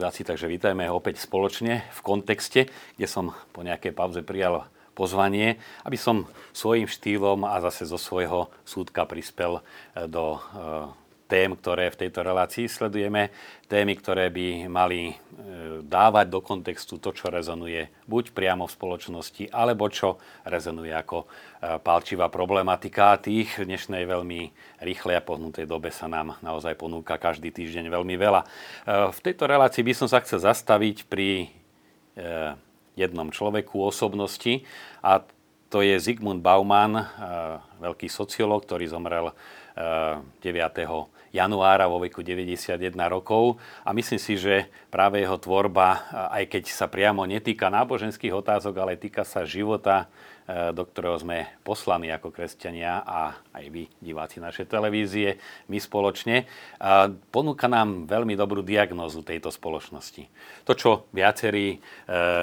Diváci, takže vítajme opäť spoločne v kontexte, kde som po nejakej pauze prijal pozvanie, aby som svojim štýlom a zase zo svojho súdka prispel do eh, tém, ktoré v tejto relácii sledujeme, témy, ktoré by mali e, dávať do kontextu to, čo rezonuje buď priamo v spoločnosti, alebo čo rezonuje ako e, palčivá problematika. Tých v dnešnej veľmi rýchlej a pohnutej dobe sa nám naozaj ponúka každý týždeň veľmi veľa. E, v tejto relácii by som sa chcel zastaviť pri jednom človeku, osobnosti a to je Zygmunt Bauman, veľký sociológ, ktorý zomrel 9 januára vo veku 91 rokov. A myslím si, že práve jeho tvorba, aj keď sa priamo netýka náboženských otázok, ale týka sa života do ktorého sme poslaní ako kresťania a aj vy, diváci našej televízie, my spoločne, ponúka nám veľmi dobrú diagnózu tejto spoločnosti. To, čo viacerí e,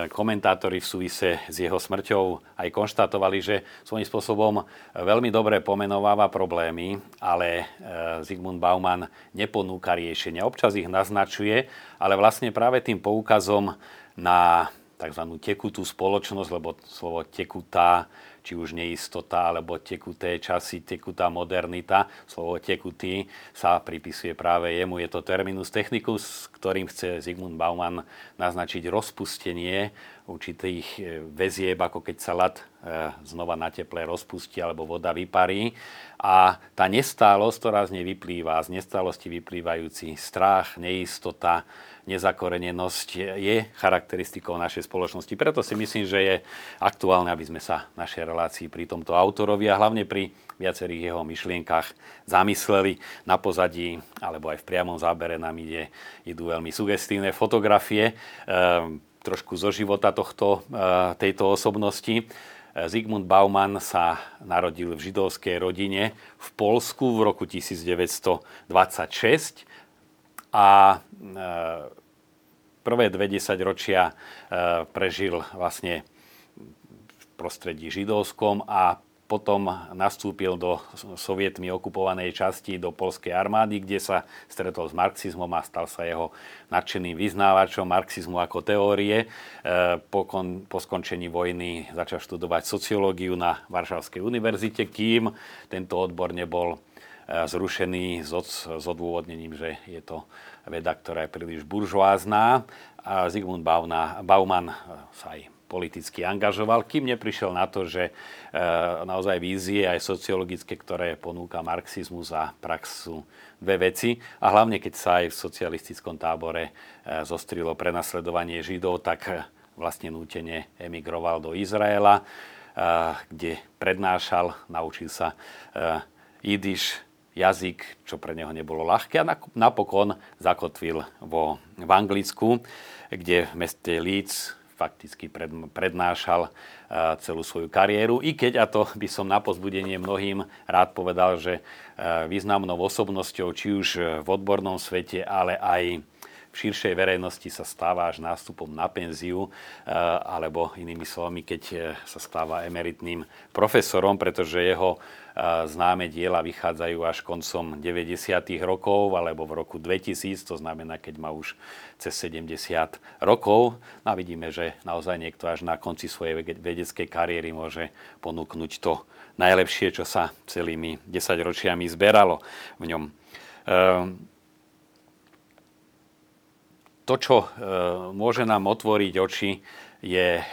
komentátori v súvise s jeho smrťou aj konštatovali, že svojím spôsobom veľmi dobre pomenováva problémy, ale e, Zygmunt Bauman neponúka riešenia. Občas ich naznačuje, ale vlastne práve tým poukazom na tzv. tekutú spoločnosť, lebo slovo tekutá, či už neistota, alebo tekuté časy, tekutá modernita, slovo tekutý sa pripisuje práve jemu. Je to terminus technicus, ktorým chce Zygmunt Bauman naznačiť rozpustenie určitých e, väzieb, ako keď sa lat e, znova na teple rozpustí alebo voda vyparí. A tá nestálosť, ktorá z nej vyplýva, z nestálosti vyplývajúci strach, neistota, nezakorenenosť je charakteristikou našej spoločnosti. Preto si myslím, že je aktuálne, aby sme sa našej relácii pri tomto autorovi a hlavne pri viacerých jeho myšlienkach zamysleli na pozadí, alebo aj v priamom zábere nám ide, idú veľmi sugestívne fotografie, e, trošku zo života tohto, e, tejto osobnosti. Zygmunt Bauman sa narodil v židovskej rodine v Polsku v roku 1926 a e, prvé dve desaťročia e, prežil vlastne v prostredí židovskom a potom nastúpil do sovietmi okupovanej časti do polskej armády, kde sa stretol s marxizmom a stal sa jeho nadšeným vyznávačom marxizmu ako teórie. E, po, kon, po skončení vojny začal študovať sociológiu na Varšavskej univerzite, kým tento odbor nebol zrušený s odôvodnením, že je to veda, ktorá je príliš buržoázná. A Zygmunt Bauman sa aj politicky angažoval, kým neprišiel na to, že e, naozaj vízie aj sociologické, ktoré ponúka marxizmus a prax sú dve veci. A hlavne, keď sa aj v socialistickom tábore e, zostrilo prenasledovanie Židov, tak e, vlastne nútene emigroval do Izraela, kde prednášal, naučil sa jidiš, jazyk, čo pre neho nebolo ľahké a napokon zakotvil vo, v Anglicku, kde v meste Leeds fakticky pred, prednášal celú svoju kariéru. I keď, a to by som na pozbudenie mnohým rád povedal, že významnou osobnosťou, či už v odbornom svete, ale aj v širšej verejnosti sa stáva až nástupom na penziu, alebo inými slovami, keď sa stáva emeritným profesorom, pretože jeho Známe diela vychádzajú až koncom 90. rokov alebo v roku 2000, to znamená, keď má už cez 70 rokov. No a vidíme, že naozaj niekto až na konci svojej vedeckej kariéry môže ponúknuť to najlepšie, čo sa celými 10 ročiami zberalo v ňom. Ehm, to, čo ehm, môže nám otvoriť oči, je e,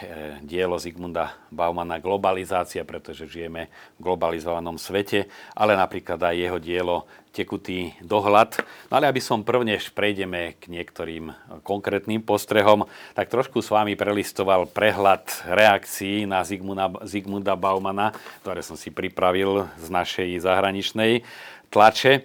dielo Zigmunda Baumana Globalizácia, pretože žijeme v globalizovanom svete, ale napríklad aj jeho dielo Tekutý dohľad. No ale aby som prvnež prejdeme k niektorým konkrétnym postrehom, tak trošku s vami prelistoval prehľad reakcií na Zigmunda, Zigmunda Baumana, ktoré som si pripravil z našej zahraničnej tlače.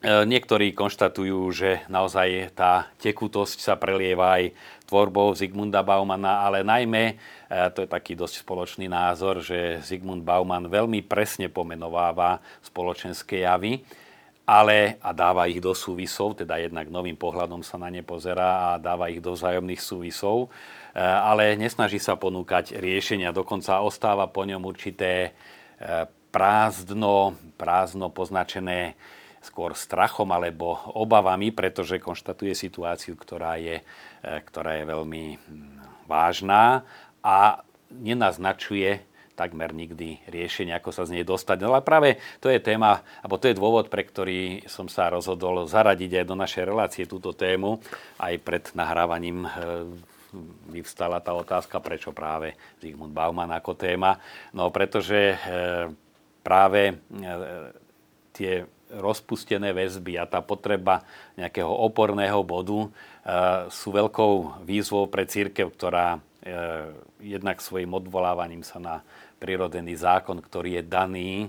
E, niektorí konštatujú, že naozaj tá tekutosť sa prelieva aj tvorbou Zigmunda Baumana, ale najmä, e, to je taký dosť spoločný názor, že Zigmund Bauman veľmi presne pomenováva spoločenské javy, ale a dáva ich do súvisov, teda jednak novým pohľadom sa na ne pozerá a dáva ich do vzájomných súvisov, e, ale nesnaží sa ponúkať riešenia, dokonca ostáva po ňom určité prázdno, prázdno poznačené skôr strachom alebo obavami, pretože konštatuje situáciu, ktorá je, e, ktorá je veľmi hm, vážna a nenaznačuje takmer nikdy riešenie, ako sa z nej dostať. No ale práve to je téma, alebo to je dôvod, pre ktorý som sa rozhodol zaradiť aj do našej relácie túto tému. Aj pred nahrávaním e, vyvstala tá otázka, prečo práve Zygmunt Bauman ako téma. No pretože e, práve tie rozpustené väzby a tá potreba nejakého oporného bodu sú veľkou výzvou pre církev, ktorá jednak svojim odvolávaním sa na prírodzený zákon, ktorý je daný e,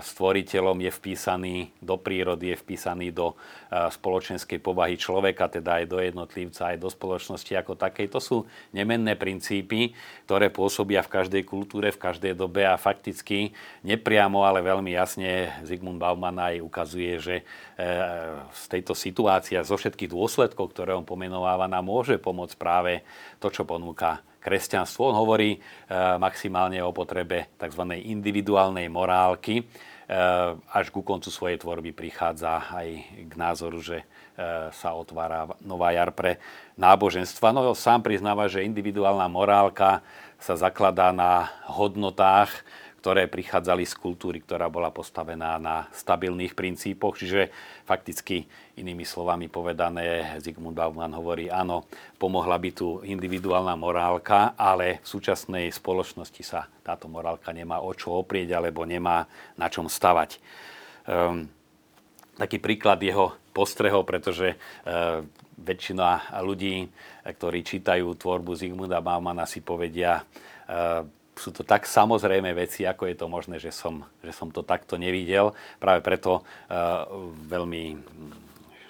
stvoriteľom, je vpísaný do prírody, je vpísaný do e, spoločenskej povahy človeka, teda aj do jednotlivca, aj do spoločnosti ako takej. To sú nemenné princípy, ktoré pôsobia v každej kultúre, v každej dobe a fakticky nepriamo, ale veľmi jasne Zygmunt Bauman aj ukazuje, že e, z tejto situácie, zo všetkých dôsledkov, ktoré on pomenováva, nám môže pomôcť práve to, čo ponúka kresťanstvo. On hovorí e, maximálne o potrebe tzv. individuálnej morálky. E, až ku koncu svojej tvorby prichádza aj k názoru, že e, sa otvára nová jar pre náboženstva. No sám priznáva, že individuálna morálka sa zakladá na hodnotách, ktoré prichádzali z kultúry, ktorá bola postavená na stabilných princípoch. Čiže fakticky, inými slovami povedané, Zygmunt Bauman hovorí, áno, pomohla by tu individuálna morálka, ale v súčasnej spoločnosti sa táto morálka nemá o čo oprieť alebo nemá na čom stavať. Um, taký príklad jeho postrehov, pretože uh, väčšina ľudí, ktorí čítajú tvorbu Zygmunda Baumana, si povedia, uh, sú to tak samozrejme veci, ako je to možné, že som, že som to takto nevidel. Práve preto uh, veľmi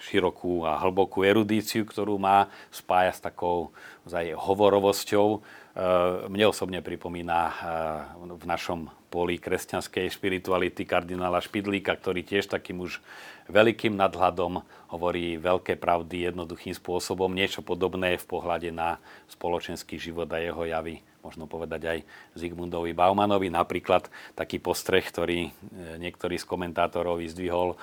širokú a hlbokú erudíciu, ktorú má, spája s takou zaj, hovorovosťou. Uh, mne osobne pripomína uh, v našom poli kresťanskej špirituality kardinála Špidlíka, ktorý tiež takým už veľkým nadhľadom hovorí veľké pravdy jednoduchým spôsobom. Niečo podobné v pohľade na spoločenský život a jeho javy možno povedať aj Zigmundovi Baumanovi. Napríklad taký postreh, ktorý e, niektorý z komentátorov vyzdvihol, e,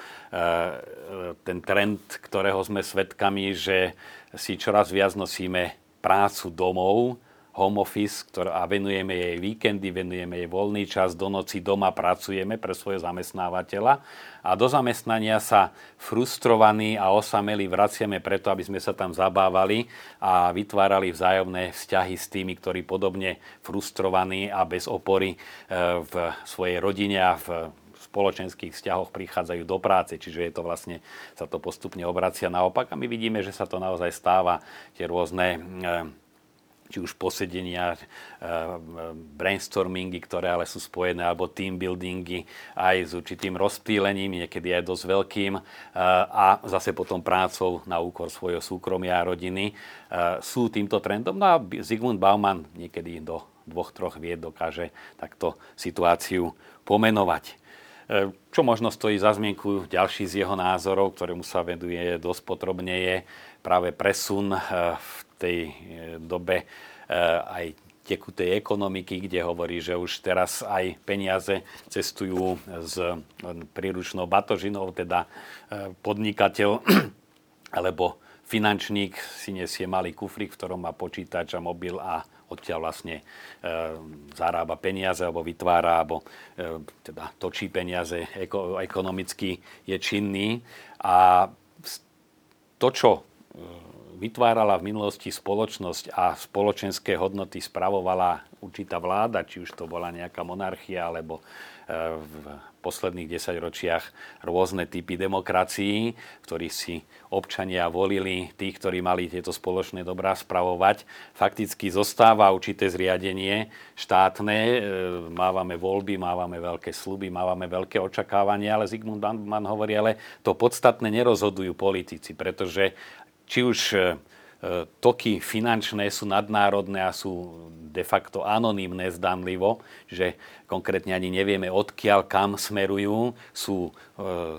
ten trend, ktorého sme svedkami, že si čoraz viac nosíme prácu domov, home office ktorá, a venujeme jej víkendy, venujeme jej voľný čas, do noci doma pracujeme pre svojho zamestnávateľa. A do zamestnania sa frustrovaní a osameli vraciame preto, aby sme sa tam zabávali a vytvárali vzájomné vzťahy s tými, ktorí podobne frustrovaní a bez opory e, v svojej rodine a v spoločenských vzťahoch prichádzajú do práce, čiže je to vlastne, sa to postupne obracia. Naopak a my vidíme, že sa to naozaj stáva, tie rôzne e, či už posedenia, eh, brainstormingy, ktoré ale sú spojené, alebo team buildingy aj s určitým rozptýlením, niekedy aj dosť veľkým eh, a zase potom prácou na úkor svojho súkromia a rodiny eh, sú týmto trendom. No a Zygmunt Bauman niekedy do dvoch, troch vied dokáže takto situáciu pomenovať. Čo možno stojí za zmienku ďalší z jeho názorov, ktorému sa veduje dosť podrobne, je práve presun v tej e, dobe e, aj tekutej ekonomiky, kde hovorí, že už teraz aj peniaze cestujú s príručnou batožinou, teda podnikateľ alebo finančník si nesie malý kufrík, v ktorom má počítač a mobil a odtiaľ vlastne e, zarába peniaze alebo vytvára, alebo e, teda točí peniaze, eko, ekonomicky je činný. A to, čo vytvárala v minulosti spoločnosť a spoločenské hodnoty spravovala určitá vláda, či už to bola nejaká monarchia, alebo e, v posledných desaťročiach rôzne typy demokracií, ktorí si občania volili tých, ktorí mali tieto spoločné dobrá spravovať. Fakticky zostáva určité zriadenie štátne, e, mávame voľby, mávame veľké sluby, mávame veľké očakávania, ale Zygmunt Mann hovorí, ale to podstatné nerozhodujú politici, pretože či už e, toky finančné sú nadnárodné a sú de facto anonymné zdanlivo, že konkrétne ani nevieme odkiaľ kam smerujú, sú e,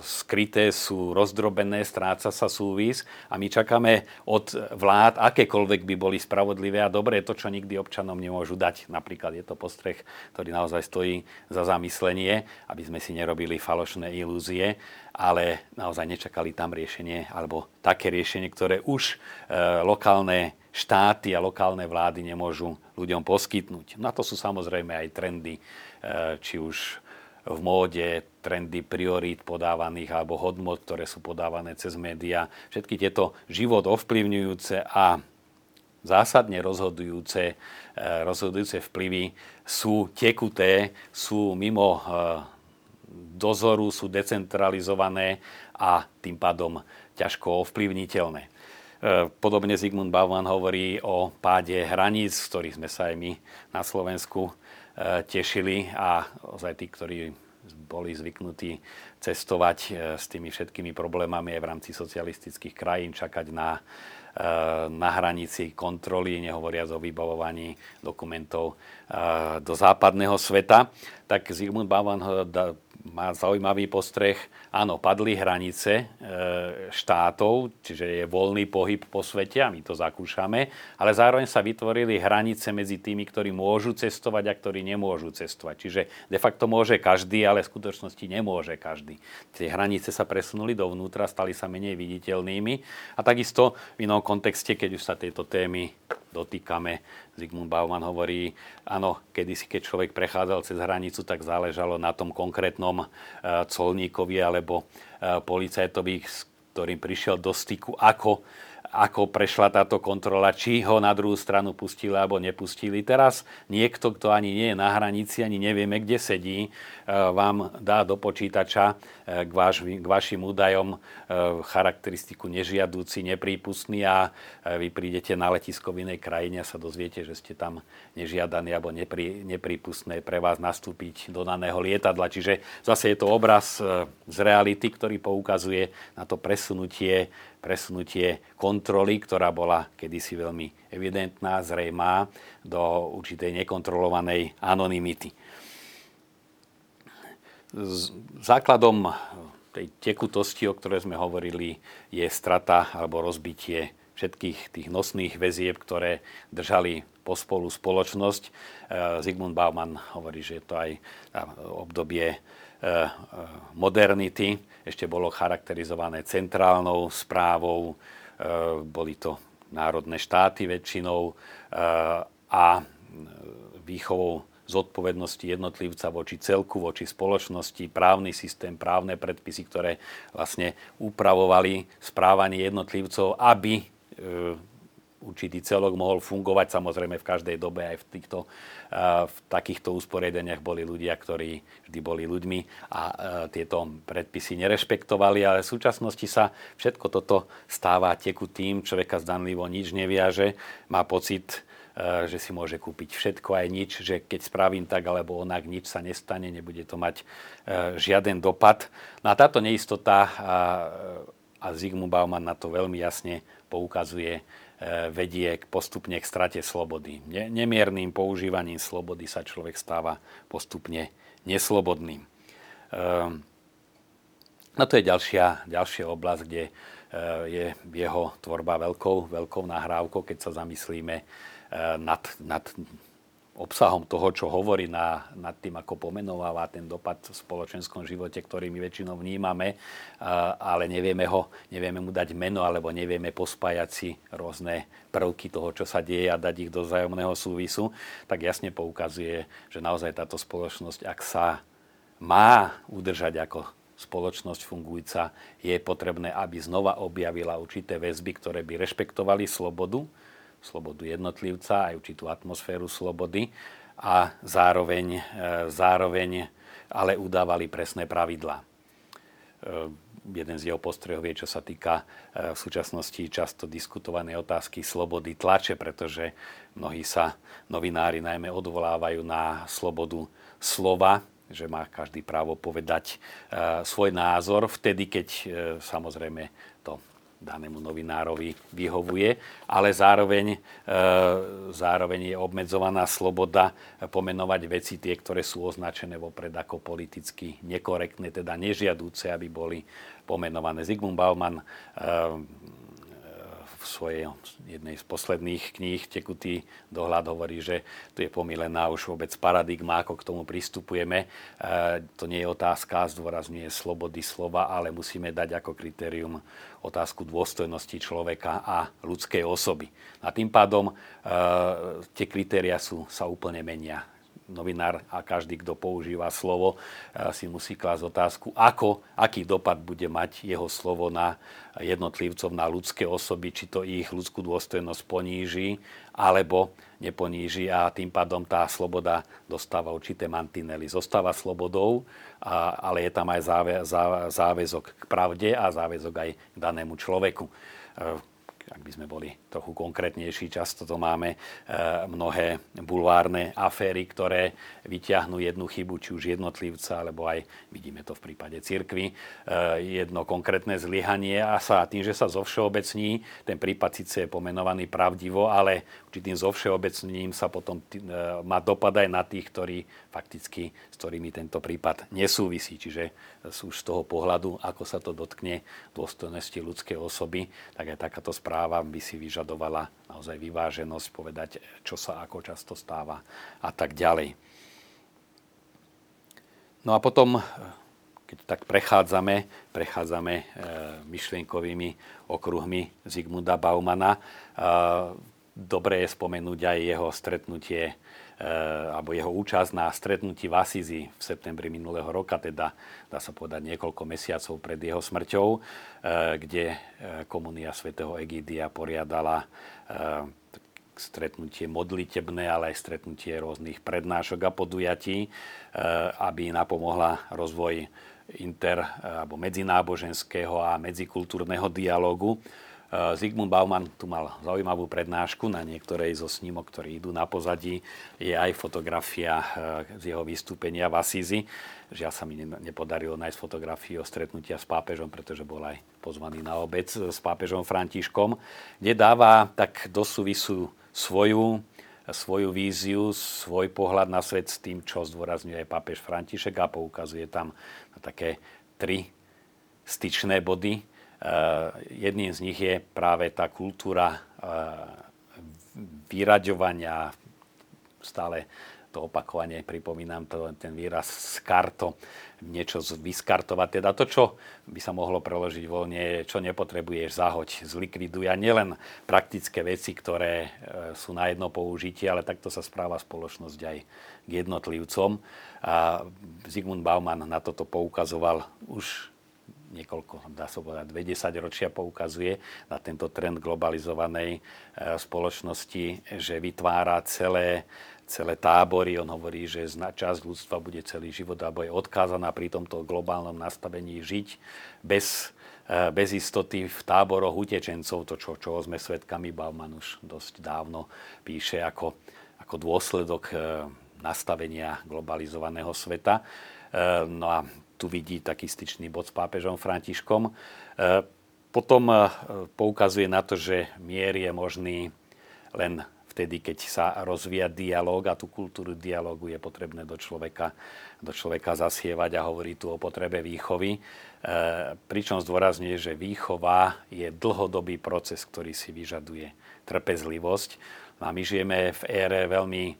skryté, sú rozdrobené, stráca sa súvis a my čakáme od vlád, akékoľvek by boli spravodlivé a dobré, to, čo nikdy občanom nemôžu dať. Napríklad je to postreh, ktorý naozaj stojí za zamyslenie, aby sme si nerobili falošné ilúzie ale naozaj nečakali tam riešenie, alebo také riešenie, ktoré už e, lokálne štáty a lokálne vlády nemôžu ľuďom poskytnúť. Na to sú samozrejme aj trendy, e, či už v móde, trendy priorít podávaných alebo hodnot, ktoré sú podávané cez médiá. Všetky tieto život ovplyvňujúce a zásadne rozhodujúce, e, rozhodujúce vplyvy sú tekuté, sú mimo dozoru sú decentralizované a tým pádom ťažko ovplyvniteľné. E, podobne Zygmunt Bauman hovorí o páde hraníc, z ktorých sme sa aj my na Slovensku e, tešili a ozaj tí, ktorí boli zvyknutí cestovať e, s tými všetkými problémami aj v rámci socialistických krajín, čakať na na hranici kontroly, nehovoriac o vybavovaní dokumentov do západného sveta, tak Zygmunt Bauman má zaujímavý postreh. Áno, padli hranice e, štátov, čiže je voľný pohyb po svete a my to zakúšame, ale zároveň sa vytvorili hranice medzi tými, ktorí môžu cestovať a ktorí nemôžu cestovať. Čiže de facto môže každý, ale v skutočnosti nemôže každý. Tie hranice sa presunuli dovnútra, stali sa menej viditeľnými a takisto v inom kontexte, keď už sa tieto témy dotýkame. Zygmunt Bauman hovorí, áno, kedysi, keď človek prechádzal cez hranicu, tak záležalo na tom konkrétnom e, colníkovi alebo e, policajtovi, s ktorým prišiel do styku, ako ako prešla táto kontrola, či ho na druhú stranu pustili alebo nepustili. Teraz niekto, kto ani nie je na hranici, ani nevieme, kde sedí, vám dá do počítača e, k, vaš, k vašim údajom e, charakteristiku nežiadúci, neprípustný a vy prídete na letisko v inej krajine a sa dozviete, že ste tam nežiadaní alebo neprí, neprípustné pre vás nastúpiť do daného lietadla. Čiže zase je to obraz z reality, ktorý poukazuje na to presunutie presunutie kontroly, ktorá bola kedysi veľmi evidentná, zrejmá, do určitej nekontrolovanej anonymity. Základom tej tekutosti, o ktorej sme hovorili, je strata alebo rozbitie všetkých tých nosných väzieb, ktoré držali pospolu spoločnosť. E, Zygmunt Bauman hovorí, že je to aj obdobie Eh, eh, modernity. Ešte bolo charakterizované centrálnou správou, boli to národné štáty väčšinou a výchovou zodpovednosti jednotlivca voči celku, voči spoločnosti, právny systém, právne predpisy, ktoré vlastne upravovali správanie jednotlivcov, aby určitý celok mohol fungovať. Samozrejme v každej dobe aj v, týchto, v takýchto usporiadaniach boli ľudia, ktorí vždy boli ľuďmi a tieto predpisy nerešpektovali, ale v súčasnosti sa všetko toto stáva tekutým, človeka zdanlivo nič neviaže, má pocit, že si môže kúpiť všetko aj nič, že keď spravím tak alebo onak, nič sa nestane, nebude to mať žiaden dopad. No a táto neistota a Zygmunt Bauman na to veľmi jasne poukazuje E, vedie postupne k strate slobody. Nemierným používaním slobody sa človek stáva postupne neslobodným. E, no to je ďalšia, ďalšia oblasť, kde je jeho tvorba veľkou, veľkou nahrávkou, keď sa zamyslíme nad, nad obsahom toho, čo hovorí na, nad tým, ako pomenováva ten dopad v spoločenskom živote, ktorý my väčšinou vnímame, ale nevieme, ho, nevieme mu dať meno alebo nevieme pospájať si rôzne prvky toho, čo sa deje a dať ich do vzájomného súvisu, tak jasne poukazuje, že naozaj táto spoločnosť, ak sa má udržať ako spoločnosť fungujúca, je potrebné, aby znova objavila určité väzby, ktoré by rešpektovali slobodu, slobodu jednotlivca, aj určitú atmosféru slobody a zároveň, e, zároveň ale udávali presné pravidlá. E, jeden z jeho postrehov je, čo sa týka e, v súčasnosti často diskutované otázky slobody tlače, pretože mnohí sa novinári najmä odvolávajú na slobodu slova, že má každý právo povedať svoj názor vtedy, keď samozrejme to danému novinárovi vyhovuje, ale zároveň, e, zároveň je obmedzovaná sloboda pomenovať veci tie, ktoré sú označené vopred ako politicky nekorektné, teda nežiadúce, aby boli pomenované. Zygmunt Bauman e, svojej jednej z posledných kníh Tekutý dohľad hovorí, že tu je pomilená už vôbec paradigma, ako k tomu pristupujeme. E, to nie je otázka, zdôrazňuje slobody slova, ale musíme dať ako kritérium otázku dôstojnosti človeka a ľudskej osoby. A tým pádom e, tie kritéria sú, sa úplne menia novinár a každý, kto používa slovo, eh, si musí klásť otázku, ako, aký dopad bude mať jeho slovo na jednotlivcov, na ľudské osoby, či to ich ľudskú dôstojnosť poníži, alebo neponíži a tým pádom tá sloboda dostáva určité mantinely. Zostáva slobodou, ale je tam aj záväzok k pravde a záväzok aj k danému človeku eh, ak by sme boli trochu konkrétnejší, často to máme e, mnohé bulvárne aféry, ktoré vyťahnú jednu chybu, či už jednotlivca, alebo aj, vidíme to v prípade cirkvy, e, jedno konkrétne zlyhanie a sa tým, že sa zovšeobecní, ten prípad síce je pomenovaný pravdivo, ale určitým zovšeobecním sa potom e, má dopad aj na tých, ktorí fakticky, s ktorými tento prípad nesúvisí. Čiže sú už z toho pohľadu, ako sa to dotkne dôstojnosti ľudskej osoby, tak aj takáto správa by si vyžadovala naozaj vyváženosť, povedať, čo sa ako často stáva a tak ďalej. No a potom, keď tak prechádzame, prechádzame e, myšlienkovými okruhmi Zigmunda Baumana, e, dobre je spomenúť aj jeho stretnutie Eh, alebo jeho účasť na stretnutí v Asizi v septembri minulého roka, teda dá sa povedať niekoľko mesiacov pred jeho smrťou, eh, kde eh, komunia svätého Egidia poriadala stretnutie modlitebné, ale aj stretnutie rôznych prednášok a podujatí, aby napomohla rozvoj inter- alebo medzináboženského a medzikultúrneho dialogu. Eh, Zygmunt Bauman tu mal zaujímavú prednášku na niektorej zo snímok, ktorí idú na pozadí. Je aj fotografia eh, z jeho vystúpenia v Asízi. Žiaľ sa mi nepodarilo nájsť fotografiu stretnutia s pápežom, pretože bol aj pozvaný na obec s pápežom Františkom, kde dáva tak do súvisu svoju, svoju víziu, svoj pohľad na svet s tým, čo zdôrazňuje pápež František a poukazuje tam na také tri styčné body Eh, jedným z nich je práve tá kultúra eh, vyraďovania, stále to opakovanie, pripomínam to, ten výraz skarto, niečo vyskartovať. Teda to, čo by sa mohlo preložiť voľne, čo nepotrebuješ, zahoď, zlikviduj. A nielen praktické veci, ktoré eh, sú na jedno použitie, ale takto sa správa spoločnosť aj k jednotlivcom. A Zygmunt Bauman na toto poukazoval už niekoľko, dá sa povedať, 20 ročia poukazuje na tento trend globalizovanej e, spoločnosti, že vytvára celé, celé tábory. On hovorí, že časť ľudstva bude celý život alebo je odkázaná pri tomto globálnom nastavení žiť bez, e, bez istoty v táboroch utečencov, to čo, čo sme svedkami, Bauman už dosť dávno píše ako, ako dôsledok e, nastavenia globalizovaného sveta. No a tu vidí taký styčný bod s pápežom Františkom. E, potom e, poukazuje na to, že mier je možný len vtedy, keď sa rozvíja dialog a tú kultúru dialogu je potrebné do človeka, do človeka zasievať a hovorí tu o potrebe výchovy. E, pričom zdôrazňuje, že výchova je dlhodobý proces, ktorý si vyžaduje trpezlivosť. A my žijeme v ére veľmi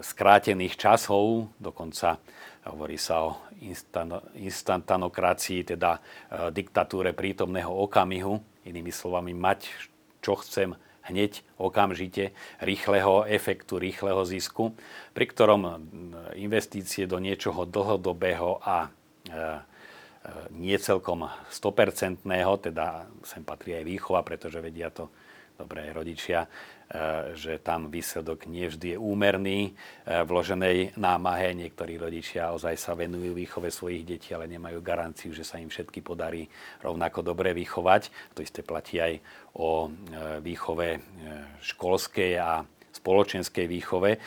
skrátených časov, dokonca hovorí sa o instantanokracii, teda e, diktatúre prítomného okamihu, inými slovami mať, čo chcem hneď, okamžite, rýchleho efektu, rýchleho zisku, pri ktorom investície do niečoho dlhodobého a e, e, nie celkom 100%, teda sem patrí aj výchova, pretože vedia to dobré rodičia, E, že tam výsledok nie vždy je úmerný e, vloženej námahe. Niektorí rodičia ozaj sa venujú výchove svojich detí, ale nemajú garanciu, že sa im všetky podarí rovnako dobre vychovať. To isté platí aj o e, výchove školskej a spoločenskej výchove.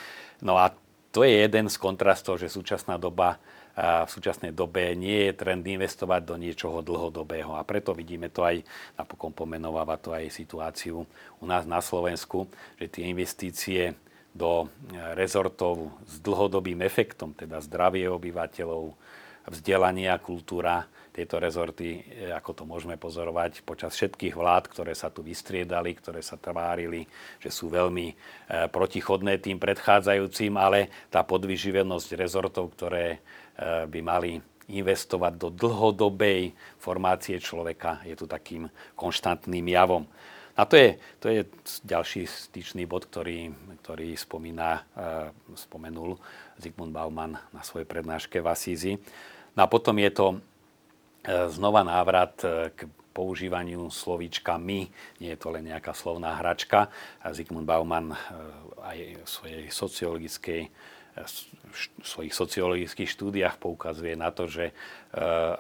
No a to je jeden z kontrastov, že súčasná doba v súčasnej dobe nie je trend investovať do niečoho dlhodobého. A preto vidíme to aj, napokon pomenováva to aj situáciu u nás na Slovensku, že tie investície do e, rezortov s dlhodobým efektom, teda zdravie obyvateľov, vzdelanie a kultúra tieto rezorty, e, ako to môžeme pozorovať počas všetkých vlád, ktoré sa tu vystriedali, ktoré sa tvárili, že sú veľmi e, protichodné tým predchádzajúcim, ale tá podvyživenosť rezortov, ktoré by mali investovať do dlhodobej formácie človeka, je tu takým konštantným javom. A to je, to je ďalší styčný bod, ktorý, ktorý spomína, spomenul Zygmunt Bauman na svojej prednáške v Asízi. No a potom je to E, znova návrat e, k používaniu slovíčka my. Nie je to len nejaká slovná hračka. Zygmunt Bauman e, aj v svojej sociologickej v svojich sociologických štúdiách poukazuje na to, že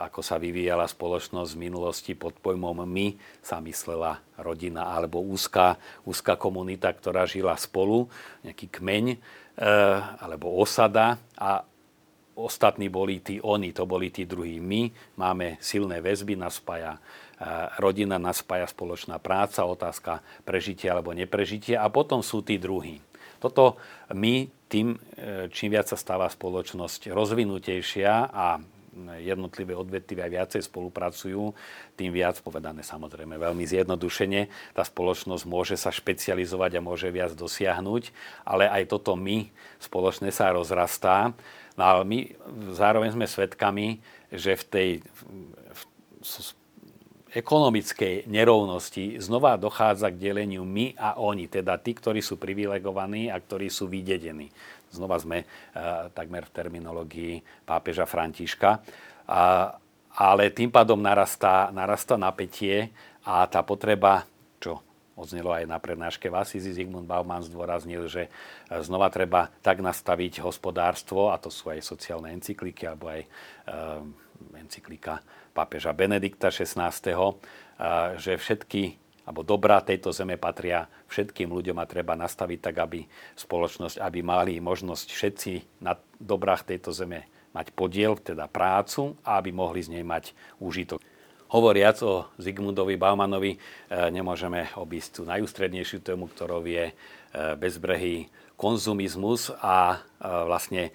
ako sa vyvíjala spoločnosť v minulosti pod pojmom my sa myslela rodina alebo úzká, úzká komunita, ktorá žila spolu, nejaký kmeň alebo osada a ostatní boli tí oni, to boli tí druhí. My máme silné väzby, nás spája rodina, nás spája spoločná práca, otázka prežitia alebo neprežitia a potom sú tí druhí. Toto my tým, e, čím viac sa stáva spoločnosť rozvinutejšia a jednotlivé odvetvia aj viacej spolupracujú, tým viac, povedané samozrejme veľmi zjednodušene, tá spoločnosť môže sa špecializovať a môže viac dosiahnuť, ale aj toto my spoločne sa rozrastá. No ale my zároveň sme svedkami, že v tej v, ekonomickej nerovnosti znova dochádza k deleniu my a oni, teda tí, ktorí sú privilegovaní a ktorí sú vydedení. Znova sme uh, takmer v terminológii pápeža Františka. Uh, ale tým pádom narastá, narastá napätie a tá potreba odznelo aj na prednáške v Zygmunt Bauman zdôraznil, že e, znova treba tak nastaviť hospodárstvo, a to sú aj sociálne encykliky, alebo aj e, encyklika pápeža Benedikta XVI, že všetky alebo dobrá tejto zeme patria všetkým ľuďom a treba nastaviť tak, aby spoločnosť, aby mali možnosť všetci na dobrách tejto zeme mať podiel, teda prácu a aby mohli z nej mať úžitok. Hovoriac o Zigmundovi Baumanovi, e, nemôžeme obísť tú najústrednejšiu tému, ktorou je e, bezbrehý konzumizmus a e, vlastne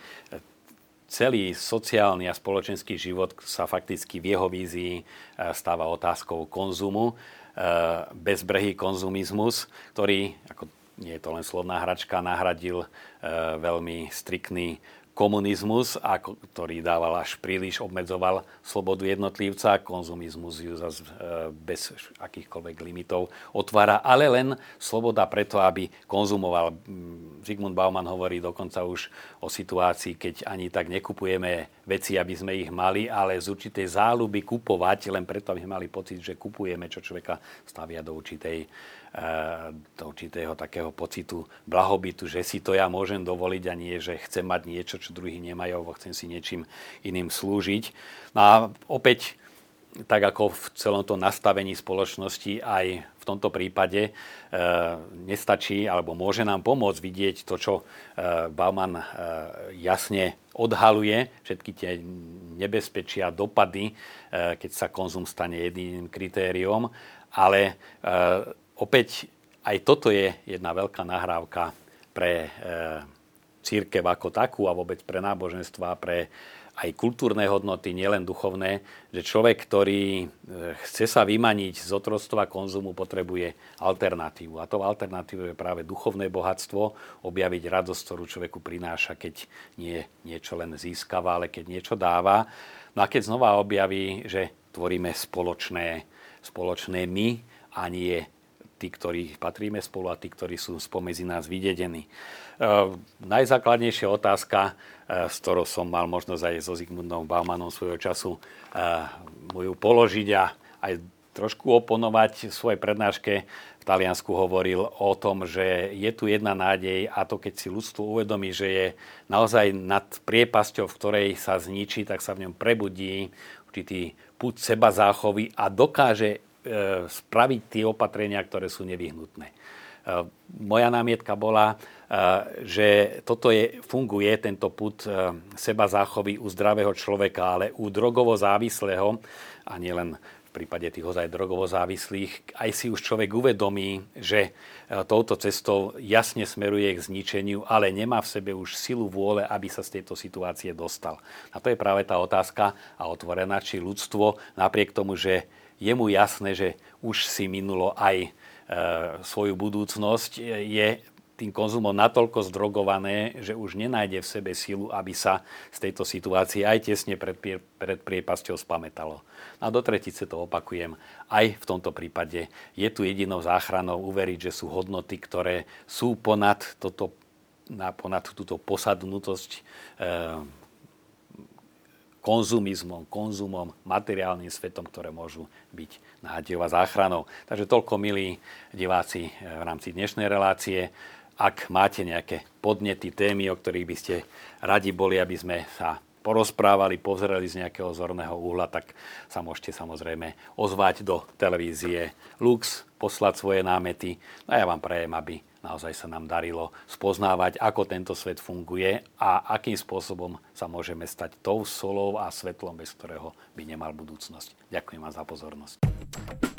celý sociálny a spoločenský život sa fakticky v jeho vízii stáva otázkou konzumu. Bezbrehý konzumizmus, ktorý, ako nie je to len slovná hračka, nahradil veľmi striktný komunizmus, ako, ktorý dával až príliš, obmedzoval slobodu jednotlivca, konzumizmus ju zase bez akýchkoľvek limitov otvára, ale len sloboda preto, aby konzumoval. Zygmunt Bauman hovorí dokonca už o situácii, keď ani tak nekupujeme veci, aby sme ich mali, ale z určitej záľuby kupovať, len preto, aby mali pocit, že kupujeme, čo človeka stavia do určitej do určitého takého pocitu blahobytu, že si to ja môžem dovoliť a nie, že chcem mať niečo, čo druhý nemajú, alebo chcem si niečím iným slúžiť. No a opäť, tak ako v celom tom nastavení spoločnosti, aj v tomto prípade e, nestačí, alebo môže nám pomôcť vidieť to, čo e, Bauman e, jasne odhaluje, všetky tie nebezpečia, dopady, e, keď sa konzum stane jediným kritériom, ale e, opäť aj toto je jedna veľká nahrávka pre e, církev ako takú a vôbec pre náboženstva, pre aj kultúrne hodnoty, nielen duchovné, že človek, ktorý e, chce sa vymaniť z otroctva konzumu, potrebuje alternatívu. A to alternatívou je práve duchovné bohatstvo, objaviť radosť, ktorú človeku prináša, keď nie niečo len získava, ale keď niečo dáva. No a keď znova objaví, že tvoríme spoločné, spoločné my a nie tí, ktorí patríme spolu a tí, ktorí sú spomedzi nás vydedení. E, najzákladnejšia otázka, e, s ktorou som mal možnosť aj so Zygmundom Baumanom svojho času e, moju položiť a aj trošku oponovať v svojej prednáške v Taliansku hovoril o tom, že je tu jedna nádej a to keď si ľudstvo uvedomí, že je naozaj nad priepasťou, v ktorej sa zničí, tak sa v ňom prebudí určitý púd seba záchovy a dokáže spraviť tie opatrenia, ktoré sú nevyhnutné. E, moja námietka bola, e, že toto je, funguje, tento put seba záchovy u zdravého človeka, ale u drogovo závislého, a nielen v prípade tých ozaj drogovo závislých, aj si už človek uvedomí, že e, touto cestou jasne smeruje k zničeniu, ale nemá v sebe už silu vôle, aby sa z tejto situácie dostal. A to je práve tá otázka a otvorená, či ľudstvo napriek tomu, že je mu jasné, že už si minulo aj e, svoju budúcnosť, je tým konzumom natoľko zdrogované, že už nenájde v sebe silu, aby sa z tejto situácie aj tesne pred, pred priepasťou spametalo. A do tretice to opakujem, aj v tomto prípade je tu jedinou záchranou uveriť, že sú hodnoty, ktoré sú ponad, toto, na, ponad túto posadnutosť e, konzumizmom, konzumom, materiálnym svetom, ktoré môžu byť nádejou a záchranou. Takže toľko, milí diváci, eh, v rámci dnešnej relácie. Ak máte nejaké podnety, témy, o ktorých by ste radi boli, aby sme sa porozprávali, pozreli z nejakého zorného úhla, tak sa môžete samozrejme ozvať do televízie Lux, poslať svoje námety. No a ja vám prajem, aby naozaj sa nám darilo spoznávať, ako tento svet funguje a akým spôsobom sa môžeme stať tou solou a svetlom, bez ktorého by nemal budúcnosť. Ďakujem vám za pozornosť.